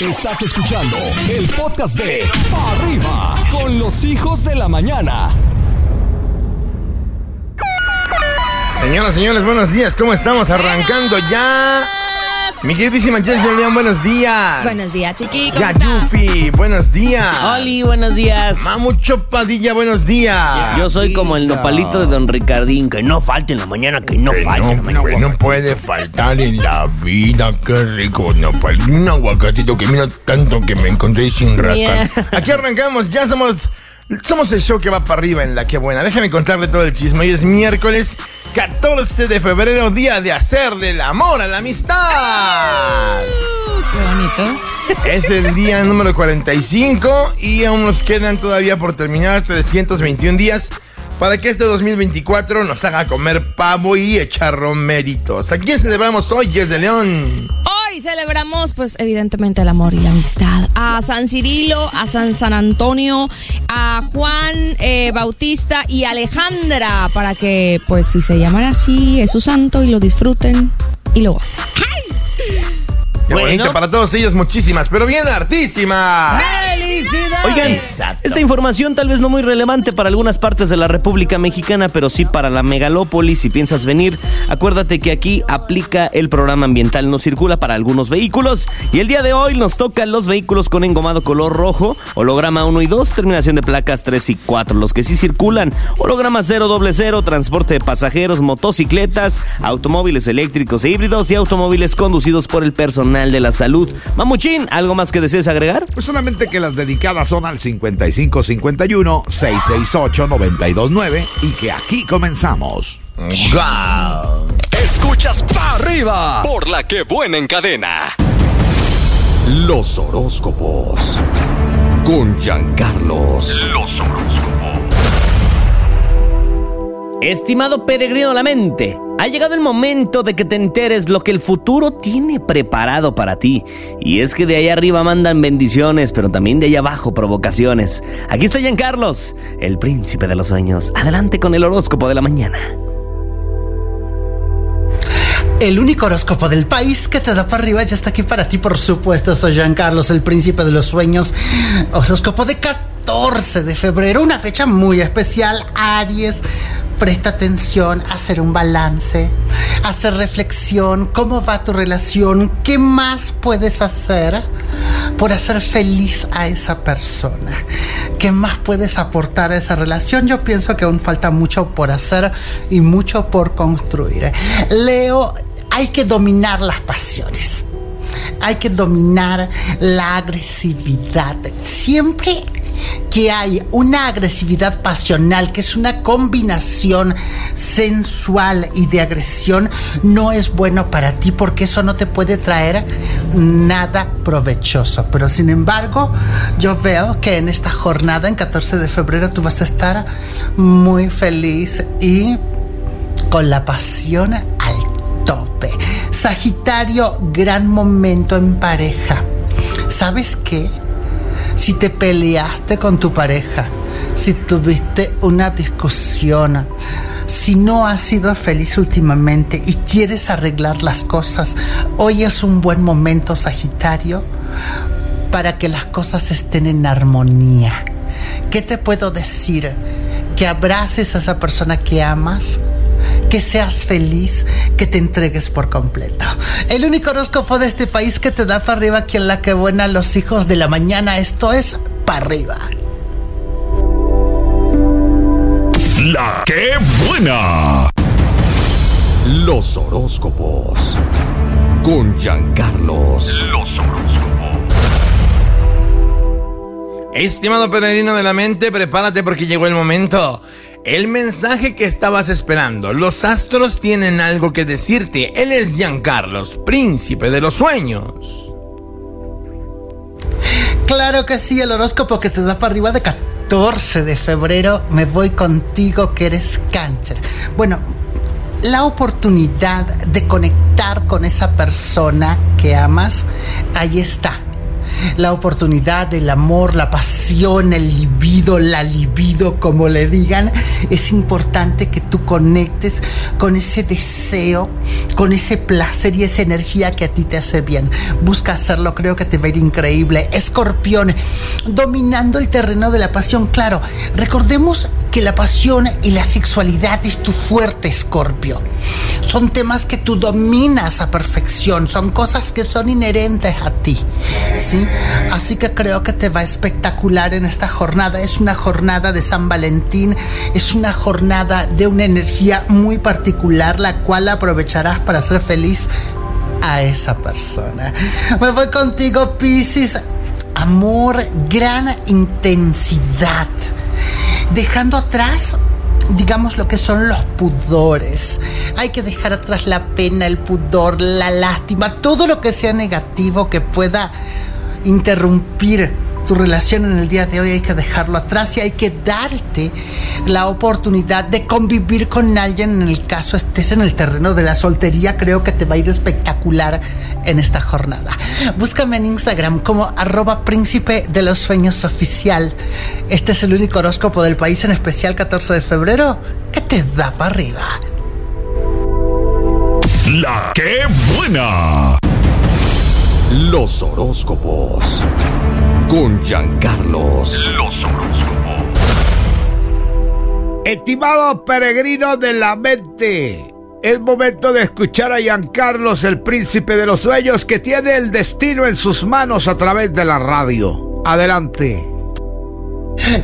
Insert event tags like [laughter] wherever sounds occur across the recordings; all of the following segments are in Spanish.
Estás escuchando el podcast de Arriba con los hijos de la mañana. Señoras, señores, buenos días. ¿Cómo estamos? Arrancando ya. Mi queridísima Jessy León, buenos días. Buenos días, chiqui. ¿Cómo Ya? Yufi, buenos días. Oli, buenos días. Mamucho Padilla, buenos días. Yo soy como el nopalito de Don Ricardín, que no falte en la mañana, que no Que falte en la no, mañana. que no puede faltar en la vida, qué rico nopal. Un aguacatito que mira tanto que me encontré sin rascar. Yeah. Aquí arrancamos, ya somos, somos el show que va para arriba en la que buena. Déjame contarle todo el chisme. Hoy es miércoles 14 de febrero, día de hacerle el amor a la amistad. Qué bonito. Es el día número 45 y aún nos quedan todavía por terminar 321 días para que este 2024 nos haga comer pavo y echar romeritos. ¿A quién celebramos hoy, Yes de León? Celebramos, pues, evidentemente el amor y la amistad. A San Cirilo, a San San Antonio, a Juan eh, Bautista y Alejandra, para que, pues, si se llaman así, es su santo y lo disfruten y lo gocen. Qué Bueno. bonito para todos ellos, muchísimas, pero bien hartísimas. ¡Felicidades! Oigan, Exacto. esta información tal vez no muy relevante para algunas partes de la República Mexicana, pero sí para la megalópolis. Si piensas venir, acuérdate que aquí aplica el programa ambiental no circula para algunos vehículos. Y el día de hoy nos tocan los vehículos con engomado color rojo, holograma 1 y 2, terminación de placas 3 y 4. Los que sí circulan, holograma 000, transporte de pasajeros, motocicletas, automóviles eléctricos e híbridos y automóviles conducidos por el personal de la salud. Mamuchín, ¿algo más que desees agregar? Pues solamente que las dedicadas son al 5551-668-929 y que aquí comenzamos. ¡Guau! Escuchas Pa' Arriba por la que buena en cadena. Los horóscopos con Giancarlos. Estimado peregrino de la mente, ha llegado el momento de que te enteres lo que el futuro tiene preparado para ti. Y es que de ahí arriba mandan bendiciones, pero también de ahí abajo provocaciones. Aquí está Giancarlos, el príncipe de los sueños. Adelante con el horóscopo de la mañana. El único horóscopo del país que te da para arriba ya está aquí para ti, por supuesto. Soy Jean Carlos, el príncipe de los sueños. Horóscopo de 14 de febrero, una fecha muy especial. Aries, presta atención hacer un balance, hacer reflexión. ¿Cómo va tu relación? ¿Qué más puedes hacer por hacer feliz a esa persona? ¿Qué más puedes aportar a esa relación? Yo pienso que aún falta mucho por hacer y mucho por construir. Leo, hay que dominar las pasiones. Hay que dominar la agresividad. Siempre que hay una agresividad pasional, que es una combinación sensual y de agresión, no es bueno para ti porque eso no te puede traer nada provechoso. Pero sin embargo, yo veo que en esta jornada, en 14 de febrero, tú vas a estar muy feliz y con la pasión al tope. Sagitario, gran momento en pareja. ¿Sabes qué? Si te peleaste con tu pareja, si tuviste una discusión, si no has sido feliz últimamente y quieres arreglar las cosas, hoy es un buen momento, Sagitario, para que las cosas estén en armonía. ¿Qué te puedo decir? Que abraces a esa persona que amas, que seas feliz, que te entregues por completo. El único horóscopo de este país que te da para arriba aquí en la que buena los hijos de la mañana, esto es para arriba. La que buena. Los horóscopos con Giancarlos. Estimado peregrino de la mente, prepárate porque llegó el momento. El mensaje que estabas esperando. Los astros tienen algo que decirte. Él es Giancarlos, príncipe de los sueños. Claro que sí, el horóscopo que te da para arriba de 14 de febrero, me voy contigo que eres cáncer. Bueno, la oportunidad de conectar con esa persona que amas, ahí está. La oportunidad, el amor, la pasión, el libido, la libido, como le digan, es importante que tú conectes con ese deseo, con ese placer y esa energía que a ti te hace bien. Busca hacerlo, creo que te va a ir increíble. Escorpión, dominando el terreno de la pasión, claro, recordemos que la pasión y la sexualidad es tu fuerte, Escorpio. Son temas que tú dominas a perfección, son cosas que son inherentes a ti, ¿sí? Así que creo que te va espectacular en esta jornada. Es una jornada de San Valentín, es una jornada de una energía muy particular, la cual aprovecharás para ser feliz a esa persona. Me voy contigo, Piscis. Amor, gran intensidad dejando atrás digamos lo que son los pudores. Hay que dejar atrás la pena, el pudor, la lástima, todo lo que sea negativo que pueda interrumpir tu relación en el día de hoy hay que dejarlo atrás y hay que darte la oportunidad de convivir con alguien. En el caso estés en el terreno de la soltería creo que te va a ir espectacular en esta jornada. Búscame en Instagram como arroba príncipe de los sueños oficial. Este es el único horóscopo del país en especial 14 de febrero. Que te da para arriba La que buena. Los horóscopos. Con Giancarlos. Los Estimados peregrinos de la mente, es momento de escuchar a Giancarlos, el príncipe de los sueños, que tiene el destino en sus manos a través de la radio. Adelante.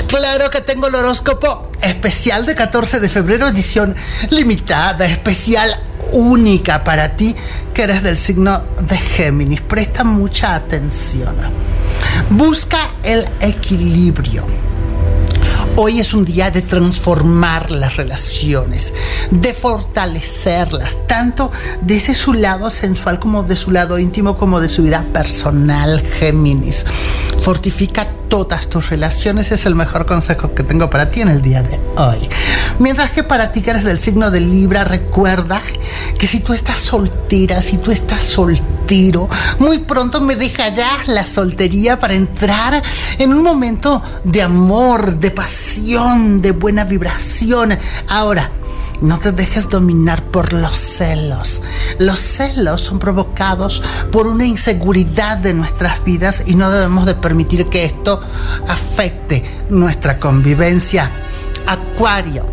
Claro que tengo el horóscopo especial de 14 de febrero, edición limitada, especial, única para ti, que eres del signo de Géminis. Presta mucha atención. Busca el equilibrio. Hoy es un día de transformar las relaciones, de fortalecerlas, tanto desde su lado sensual como de su lado íntimo, como de su vida personal, Géminis. Fortifica todas tus relaciones es el mejor consejo que tengo para ti en el día de hoy. Mientras que para ti que eres del signo de Libra, recuerda que si tú estás soltera, si tú estás soltero, muy pronto me dejarás la soltería para entrar en un momento de amor, de pasión, de buena vibración. Ahora, no te dejes dominar por los celos. Los celos son provocados por una inseguridad de nuestras vidas y no debemos de permitir que esto afecte nuestra convivencia. Acuario,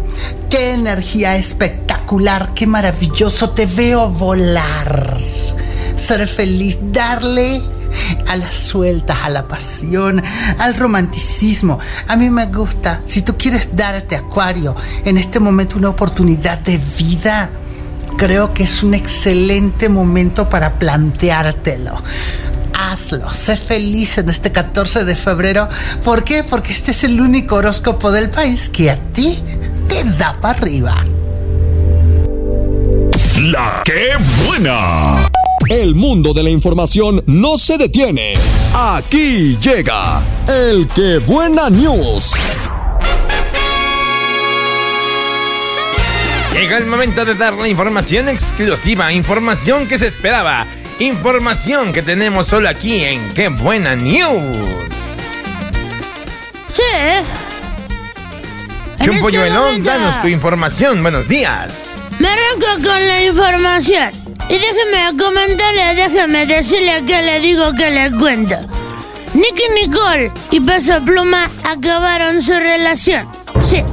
qué energía espectacular, qué maravilloso, te veo volar. Ser feliz, darle a las sueltas, a la pasión, al romanticismo. A mí me gusta, si tú quieres darte, Acuario, en este momento una oportunidad de vida, creo que es un excelente momento para planteártelo. Hazlo, sé feliz en este 14 de febrero. ¿Por qué? Porque este es el único horóscopo del país que a ti te da para arriba. La que buena. El mundo de la información no se detiene. Aquí llega el que buena news. Llega el momento de dar la información exclusiva, información que se esperaba, información que tenemos solo aquí en Qué Buena News. Sí. Chumpolluelón, este momento- danos tu información. Buenos días. Me arranco con la información. Y déjeme comentarle, déjeme decirle que le digo que le cuento. Nicky Nicole y Peso Pluma acabaron su relación. Sí.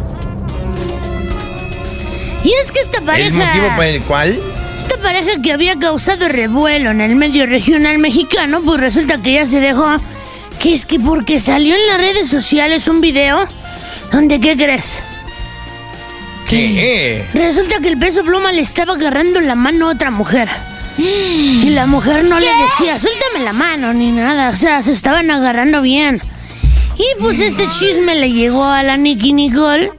Y es que esta pareja. ¿El motivo por el cual? Esta pareja que había causado revuelo en el medio regional mexicano, pues resulta que ya se dejó. Que es que porque salió en las redes sociales un video donde, ¿qué crees? ¿Qué? Resulta que el peso pluma le estaba agarrando la mano a otra mujer. Y la mujer no le decía, suéltame la mano ni nada. O sea, se estaban agarrando bien. Y pues este chisme le llegó a la Nicky Nicole.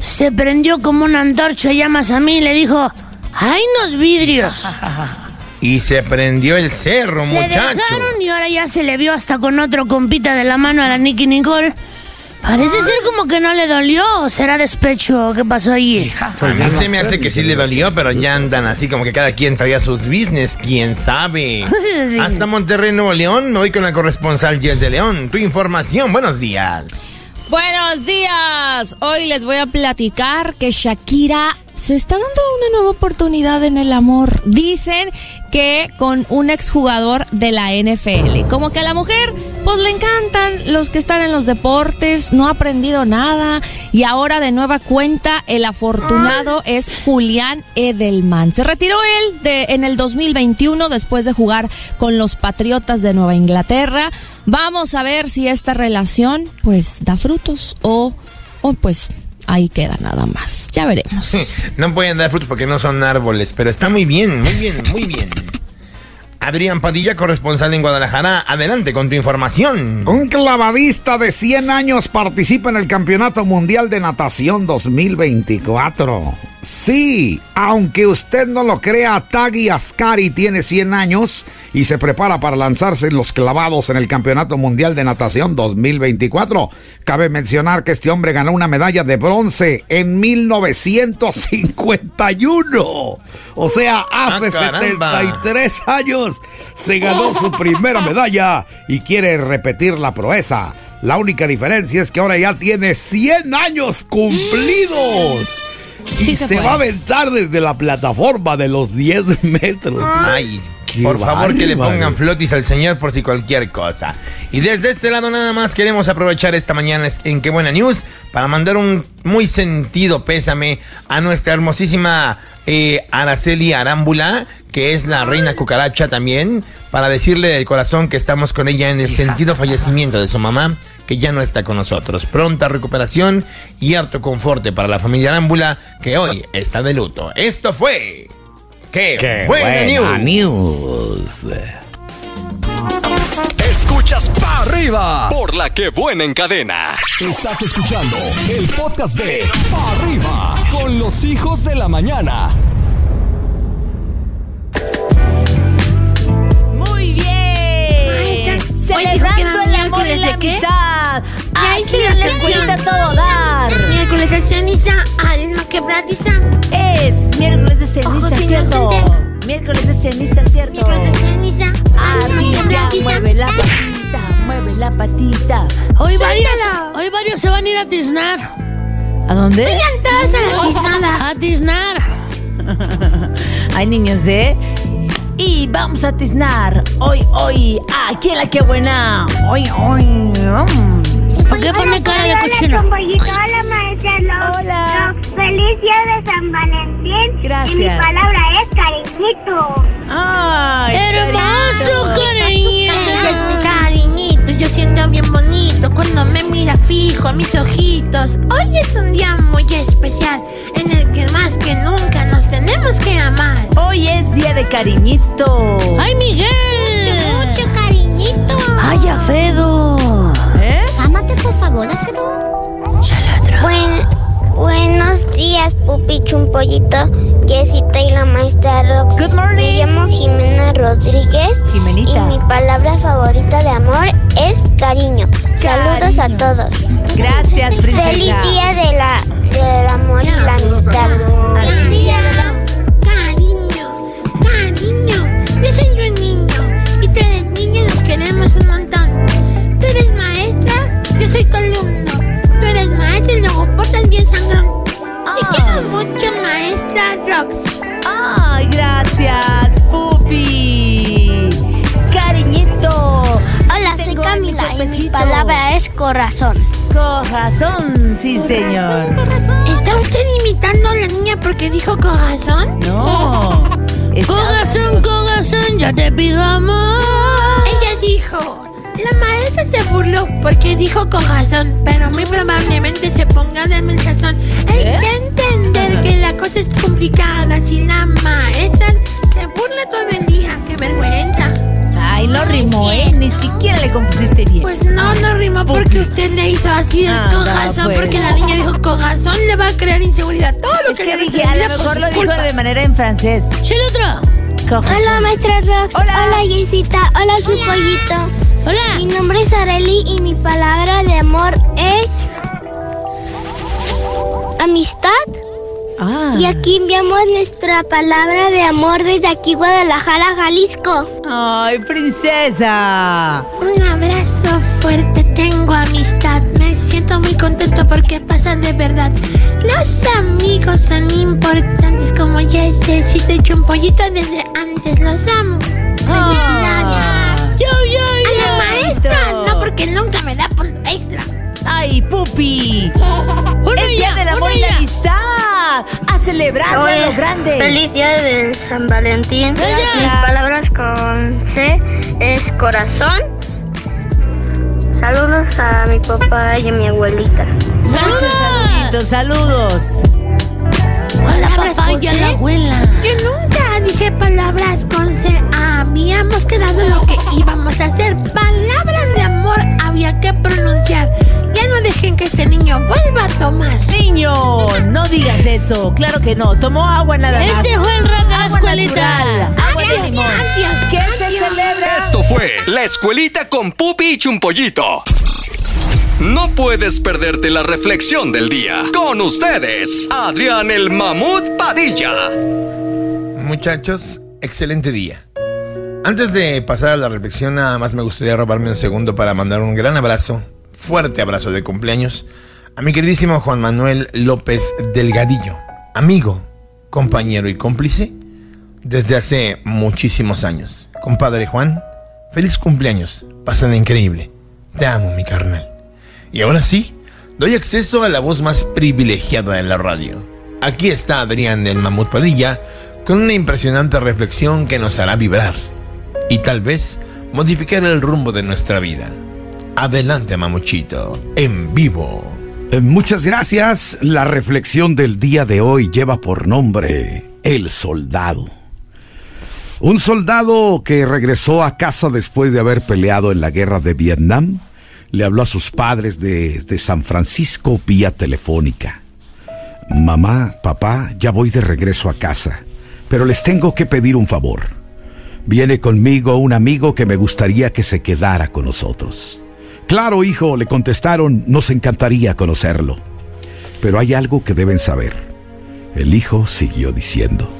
Se prendió como una antorcha llamas a mí y le dijo, ¡ay, los vidrios! [laughs] Y se prendió el cerro, Se muchacho. dejaron y ahora ya se le vio hasta con otro compita de la mano a la Nicky Nicole. Parece ser como que no le dolió. ¿O será despecho? ¿Qué pasó allí? A mí se me hace que sí le dolió, pero ya andan así como que cada quien traía sus business, quién sabe. [laughs] Hasta Monterrey, Nuevo León, me voy con la corresponsal Jess de León. Tu información, buenos días. Buenos días. Hoy les voy a platicar que Shakira se está dando una nueva oportunidad en el amor. Dicen que con un exjugador de la NFL. Como que a la mujer, pues le encantan los que están en los deportes, no ha aprendido nada y ahora de nueva cuenta el afortunado es Julián Edelman. Se retiró él de, en el 2021 después de jugar con los Patriotas de Nueva Inglaterra. Vamos a ver si esta relación pues da frutos o, o pues ahí queda nada más. Ya veremos. [laughs] No pueden dar frutos porque no son árboles, pero está muy bien, muy bien, muy bien. Adrián Padilla, corresponsal en Guadalajara, adelante con tu información. Un clavadista de 100 años participa en el Campeonato Mundial de Natación 2024. Sí, aunque usted no lo crea, Tagui Ascari tiene 100 años y se prepara para lanzarse en los clavados en el Campeonato Mundial de Natación 2024. Cabe mencionar que este hombre ganó una medalla de bronce en 1951. O sea, hace Ah, caramba. 73 años se ganó su primera [laughs] medalla y quiere repetir la proeza. La única diferencia es que ahora ya tiene 100 años cumplidos. Y se, se va a aventar desde la plataforma de los 10 metros. Ay, Qué por favor que le pongan flotis al señor por si cualquier cosa. Y desde este lado nada más queremos aprovechar esta mañana en Qué Buena News para mandar un muy sentido pésame a nuestra hermosísima eh, Araceli Arámbula, que es la reina cucaracha también, para decirle de corazón que estamos con ella en el sentido fallecimiento de su mamá, que ya no está con nosotros. Pronta recuperación y harto conforte para la familia Arámbula, que hoy está de luto. Esto fue... ¡Qué, ¡Qué buena, news! news! Escuchas pa arriba por la que buena en cadena. Estás escuchando el podcast de Pa arriba con los hijos de la mañana. Muy bien. Celebrando el amor y la amistad. Ya Aquí hice la escuelita todo dar. Miércoles de ceniza, alma quebradiza. Es miércoles de ceniza, ¿cierto? Miércoles de ceniza, ¿cierto? Miércoles de ceniza, alma Arriba, quebradiza. mueve la patita, mueve la patita. Hoy varios, hoy varios se van a ir a tiznar. ¿A dónde? Oigan todos a la [laughs] tiznada. A tiznar. [laughs] Hay niños, ¿eh? Y vamos a tiznar hoy, hoy, aquí en la que buena. Hoy, hoy. Mm. ¿Por qué pone cara de cochino? Hola, maestra. Hola. Feliz día de San Valentín. Gracias. Y mi palabra es cariñito. Ay, Hermoso, cariñito. mi cariñito, yo siento bien bonito cuando me mira fijo a mis ojitos. Hoy es un día muy especial en el que más que nunca nos tenemos que amar. Hoy es día de cariñito. ¡Ay, Miguel! Mucho cariñito. ¡Ay, Afedo! Buenos días, Pupi Chumpollito, Jessita y la maestra Rox. Good Me morning. llamo Jimena Rodríguez Jimenita. y mi palabra favorita de amor es cariño. Saludos a todos. Gracias, princesa. Feliz día de la, del amor y la amistad. Así. Ella dijo, la maestra se burló porque dijo corazón, pero muy probablemente se ponga de mensazón. Hay ¿Eh? que entender que la cosa es complicada si la maestra se burla todo el día. ¡Qué vergüenza! Ay, no rimó, ¿eh? Ni siquiera le compusiste bien. Pues no, no rimó porque usted le hizo así el Anda, corazón, pues. porque la niña dijo corazón le va a crear inseguridad. Todo lo Es que, que dije, a lo mejor lo dijo de manera en francés. ¡Chile otro! Hola, maestra Rox. Hola. Hola, Jessita. Hola, su pollito. Hola. Mi nombre es Areli y mi palabra de amor es amistad. Ah. Y aquí enviamos nuestra palabra de amor desde aquí Guadalajara, Jalisco. Ay, princesa. Un abrazo fuerte, tengo amistad. Me siento muy contento porque pasan de verdad. Los amigos son importantes como Jesse. Si te echo un pollito desde antes, los amo. Felicidades. Yo, yo, A la maestra, no porque nunca me da punto extra. Ay, pupi. [laughs] El día ya, y la ya. amistad. A celebrarlo a lo grande. Feliz día de San Valentín. Mis palabras con C es corazón. Saludos a mi papá y a mi abuelita. Muchos saluditos, saludos. Hola, Palabras papá con y a la abuela. Yo nunca dije palabras con C. Habíamos quedado lo que íbamos a hacer. Palabras de amor había que pronunciar. Ya no dejen que este niño vuelva a tomar. Niño, no digas eso. Claro que no. Tomó agua nada más. Ese fue el rap de la escuelita. natural, Agua de Gracias, limón. gracias, ¿Qué se gracias. Celebra? Esto fue La Escuelita con Pupi y Chumpollito. No puedes perderte la reflexión del día. Con ustedes, Adrián el Mamut Padilla. Muchachos, excelente día. Antes de pasar a la reflexión, nada más me gustaría robarme un segundo para mandar un gran abrazo, fuerte abrazo de cumpleaños, a mi queridísimo Juan Manuel López Delgadillo, amigo, compañero y cómplice desde hace muchísimos años. Compadre Juan, feliz cumpleaños, pasan increíble. Te amo, mi carnal. Y ahora sí, doy acceso a la voz más privilegiada de la radio. Aquí está Adrián del Mamut Padilla con una impresionante reflexión que nos hará vibrar y tal vez modificar el rumbo de nuestra vida. Adelante, Mamuchito, en vivo. Eh, Muchas gracias. La reflexión del día de hoy lleva por nombre El Soldado. Un soldado que regresó a casa después de haber peleado en la guerra de Vietnam, le habló a sus padres desde San Francisco vía telefónica. Mamá, papá, ya voy de regreso a casa, pero les tengo que pedir un favor. Viene conmigo un amigo que me gustaría que se quedara con nosotros. Claro, hijo, le contestaron, nos encantaría conocerlo. Pero hay algo que deben saber. El hijo siguió diciendo.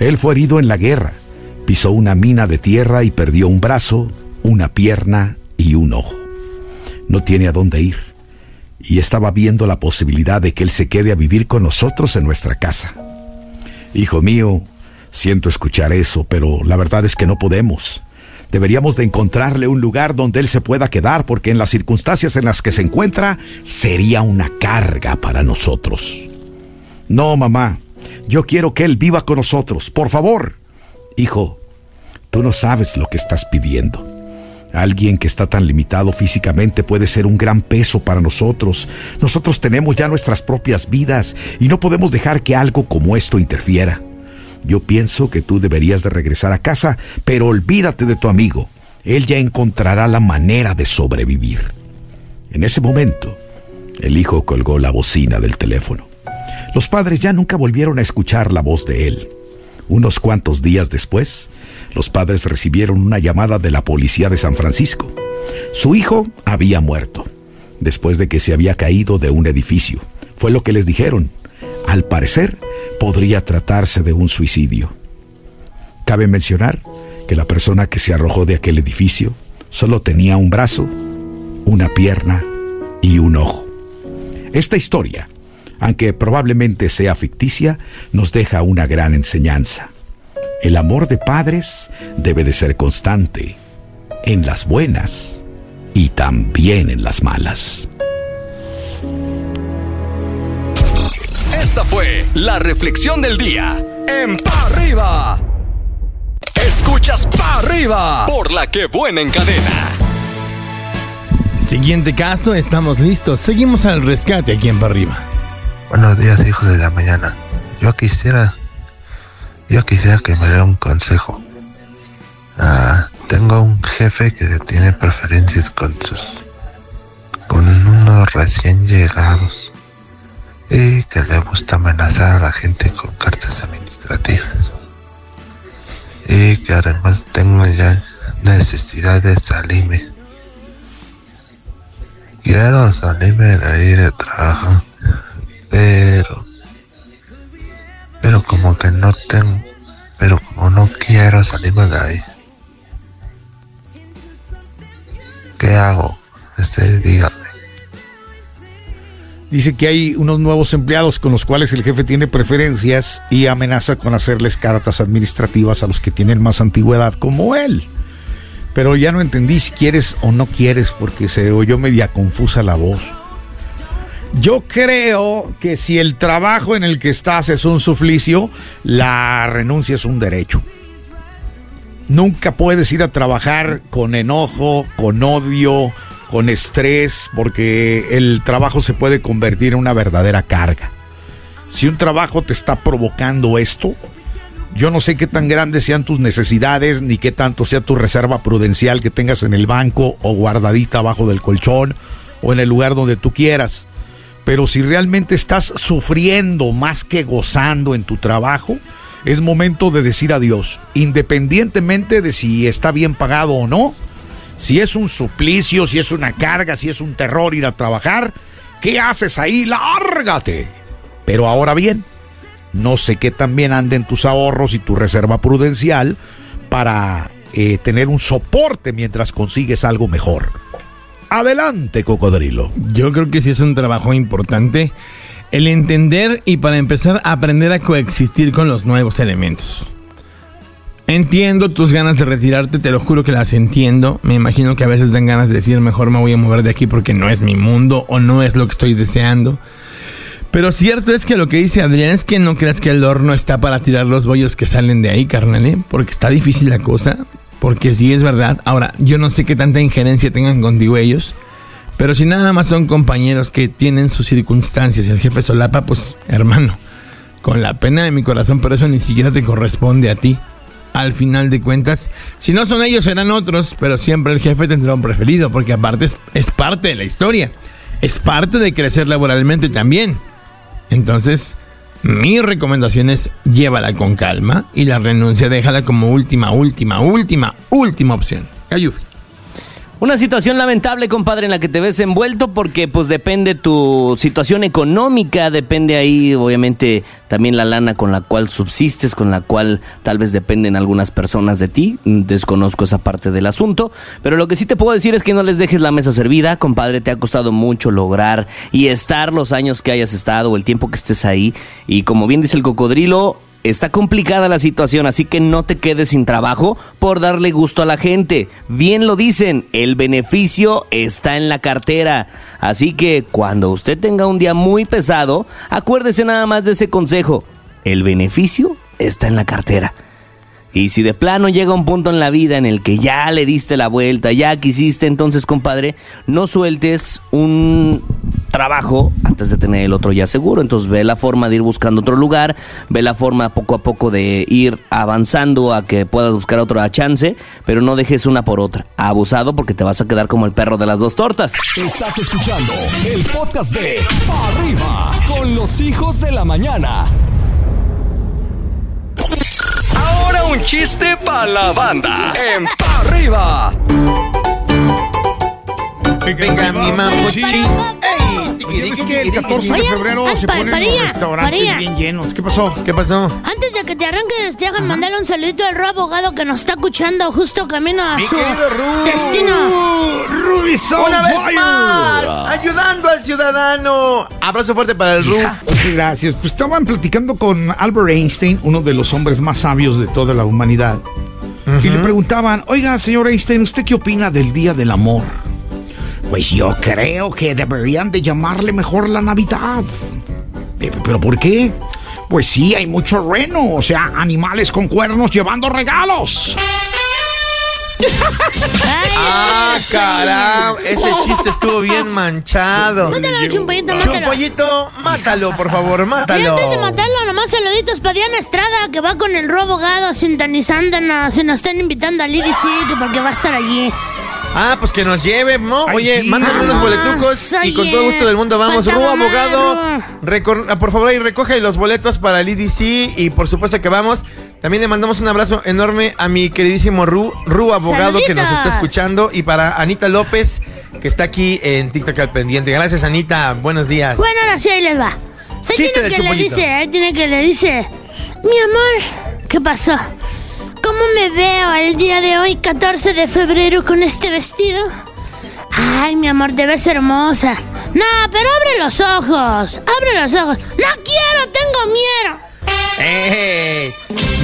Él fue herido en la guerra, pisó una mina de tierra y perdió un brazo, una pierna y un ojo. No tiene a dónde ir. Y estaba viendo la posibilidad de que él se quede a vivir con nosotros en nuestra casa. Hijo mío, siento escuchar eso, pero la verdad es que no podemos. Deberíamos de encontrarle un lugar donde él se pueda quedar porque en las circunstancias en las que se encuentra sería una carga para nosotros. No, mamá, yo quiero que él viva con nosotros, por favor. Hijo, tú no sabes lo que estás pidiendo. Alguien que está tan limitado físicamente puede ser un gran peso para nosotros. Nosotros tenemos ya nuestras propias vidas y no podemos dejar que algo como esto interfiera. Yo pienso que tú deberías de regresar a casa, pero olvídate de tu amigo. Él ya encontrará la manera de sobrevivir. En ese momento, el hijo colgó la bocina del teléfono. Los padres ya nunca volvieron a escuchar la voz de él. Unos cuantos días después, los padres recibieron una llamada de la policía de San Francisco. Su hijo había muerto, después de que se había caído de un edificio. Fue lo que les dijeron. Al parecer, podría tratarse de un suicidio. Cabe mencionar que la persona que se arrojó de aquel edificio solo tenía un brazo, una pierna y un ojo. Esta historia, aunque probablemente sea ficticia, nos deja una gran enseñanza. El amor de padres debe de ser constante, en las buenas y también en las malas. Esta fue la reflexión del día en Pa' Arriba. Escuchas Pa' Arriba por la que buena en cadena. Siguiente caso, estamos listos. Seguimos al rescate aquí en Pa' Arriba. Buenos días, hijos de la mañana. Yo quisiera, yo quisiera que me dé un consejo. Ah, tengo un jefe que tiene preferencias con sus, con unos recién llegados y que le gusta amenazar a la gente con cartas administrativas y que además tengo ya necesidad de salirme quiero salirme de ahí de trabajo, pero, pero como que no tengo, pero como no quiero salirme de ahí. ¿Qué hago? Este, dígame. Dice que hay unos nuevos empleados con los cuales el jefe tiene preferencias y amenaza con hacerles cartas administrativas a los que tienen más antigüedad como él. Pero ya no entendí si quieres o no quieres porque se oyó media confusa la voz. Yo creo que si el trabajo en el que estás es un suplicio, la renuncia es un derecho. Nunca puedes ir a trabajar con enojo, con odio, con estrés, porque el trabajo se puede convertir en una verdadera carga. Si un trabajo te está provocando esto, yo no sé qué tan grandes sean tus necesidades, ni qué tanto sea tu reserva prudencial que tengas en el banco o guardadita abajo del colchón o en el lugar donde tú quieras. Pero si realmente estás sufriendo más que gozando en tu trabajo, es momento de decir adiós, independientemente de si está bien pagado o no. Si es un suplicio, si es una carga, si es un terror ir a trabajar, ¿qué haces ahí? Lárgate. Pero ahora bien, no sé qué también anden tus ahorros y tu reserva prudencial para eh, tener un soporte mientras consigues algo mejor. Adelante, cocodrilo. Yo creo que sí es un trabajo importante el entender y para empezar aprender a coexistir con los nuevos elementos. Entiendo tus ganas de retirarte, te lo juro que las entiendo. Me imagino que a veces dan ganas de decir mejor me voy a mover de aquí porque no es mi mundo o no es lo que estoy deseando. Pero cierto es que lo que dice Adrián es que no creas que el horno está para tirar los bollos que salen de ahí, carnal, ¿eh? porque está difícil la cosa. Porque sí es verdad. Ahora, yo no sé qué tanta injerencia tengan contigo ellos. Pero si nada más son compañeros que tienen sus circunstancias y el jefe solapa, pues hermano, con la pena de mi corazón, pero eso ni siquiera te corresponde a ti. Al final de cuentas, si no son ellos, serán otros, pero siempre el jefe tendrá un preferido, porque aparte es parte de la historia. Es parte de crecer laboralmente también. Entonces, mi recomendación es llévala con calma y la renuncia déjala como última, última, última, última opción. Cayufi. Una situación lamentable, compadre, en la que te ves envuelto porque pues depende tu situación económica, depende ahí obviamente también la lana con la cual subsistes, con la cual tal vez dependen algunas personas de ti, desconozco esa parte del asunto, pero lo que sí te puedo decir es que no les dejes la mesa servida, compadre, te ha costado mucho lograr y estar los años que hayas estado o el tiempo que estés ahí. Y como bien dice el cocodrilo, Está complicada la situación, así que no te quedes sin trabajo por darle gusto a la gente. Bien lo dicen, el beneficio está en la cartera. Así que cuando usted tenga un día muy pesado, acuérdese nada más de ese consejo. El beneficio está en la cartera. Y si de plano llega un punto en la vida en el que ya le diste la vuelta, ya quisiste, entonces, compadre, no sueltes un trabajo antes de tener el otro ya seguro. Entonces ve la forma de ir buscando otro lugar, ve la forma poco a poco de ir avanzando a que puedas buscar otra chance, pero no dejes una por otra. Abusado porque te vas a quedar como el perro de las dos tortas. Estás escuchando el podcast de Arriba con los hijos de la mañana. Chiste para la banda en Pa' Arriba. Venga, mi mamuchi. ¡Ey! ¿Ves que el 14 de febrero se pa- ponen parilla, los restaurantes parilla. bien llenos? ¿Qué pasó? ¿Qué pasó? Antes de que te arranques, déjame mandarle un saludito al Ru abogado que nos está escuchando justo camino a Mi su querido Ru. destino. Ruby Una vez más, ayudando al ciudadano. Abrazo fuerte para el Ru. Muchas gracias. Pues estaban platicando con Albert Einstein, uno de los hombres más sabios de toda la humanidad. Y le preguntaban, oiga, señor Einstein, ¿usted qué opina del Día del Amor? Pues yo creo que deberían de llamarle mejor la Navidad. Eh, ¿Pero por qué? Pues sí, hay mucho reno, o sea, animales con cuernos llevando regalos. Ah, caramba. Ese chiste estuvo bien manchado. Mátalo, Chumpollito, mátalo. Chumpollito, mátalo, por favor, Y mátalo. antes de matarlo, nomás saluditos para Diana Estrada, que va con el Ru abogado sintonizándonos. Se nos están invitando al IDC, que porque va a estar allí. Ah, pues que nos lleve, ¿no? Ay, Oye, sí. mándame unos Ah, boletucos y con todo gusto del mundo vamos. Ru, faltaba más, abogado, ah, por favor, ahí recoge los boletos para el IDC y por supuesto que vamos. También le mandamos un abrazo enorme a mi queridísimo Ru, Ru abogado que nos está escuchando y para Anita López que está aquí en TikTok al pendiente. Gracias, Anita. Buenos días. Bueno, ahora sí, ahí les va. Chiste tiene que le dice, ahí tiene que le dice, mi amor, ¿qué pasó? ¿Cómo me veo el día de hoy, 14 de febrero, con este vestido? Ay, mi amor, te ves hermosa. No, pero abre los ojos, abre los ojos. No quiero, tengo miedo. ¡Ey!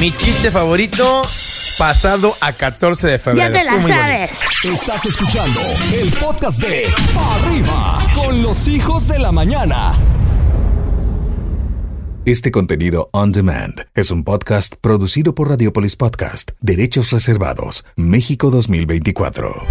Mi chiste favorito pasado a 14 de febrero. Ya te la sabes. Estás escuchando el podcast de Pa' Arriba con los hijos de la mañana. Este contenido on demand es un podcast producido por Radiopolis Podcast, Derechos Reservados, México 2024.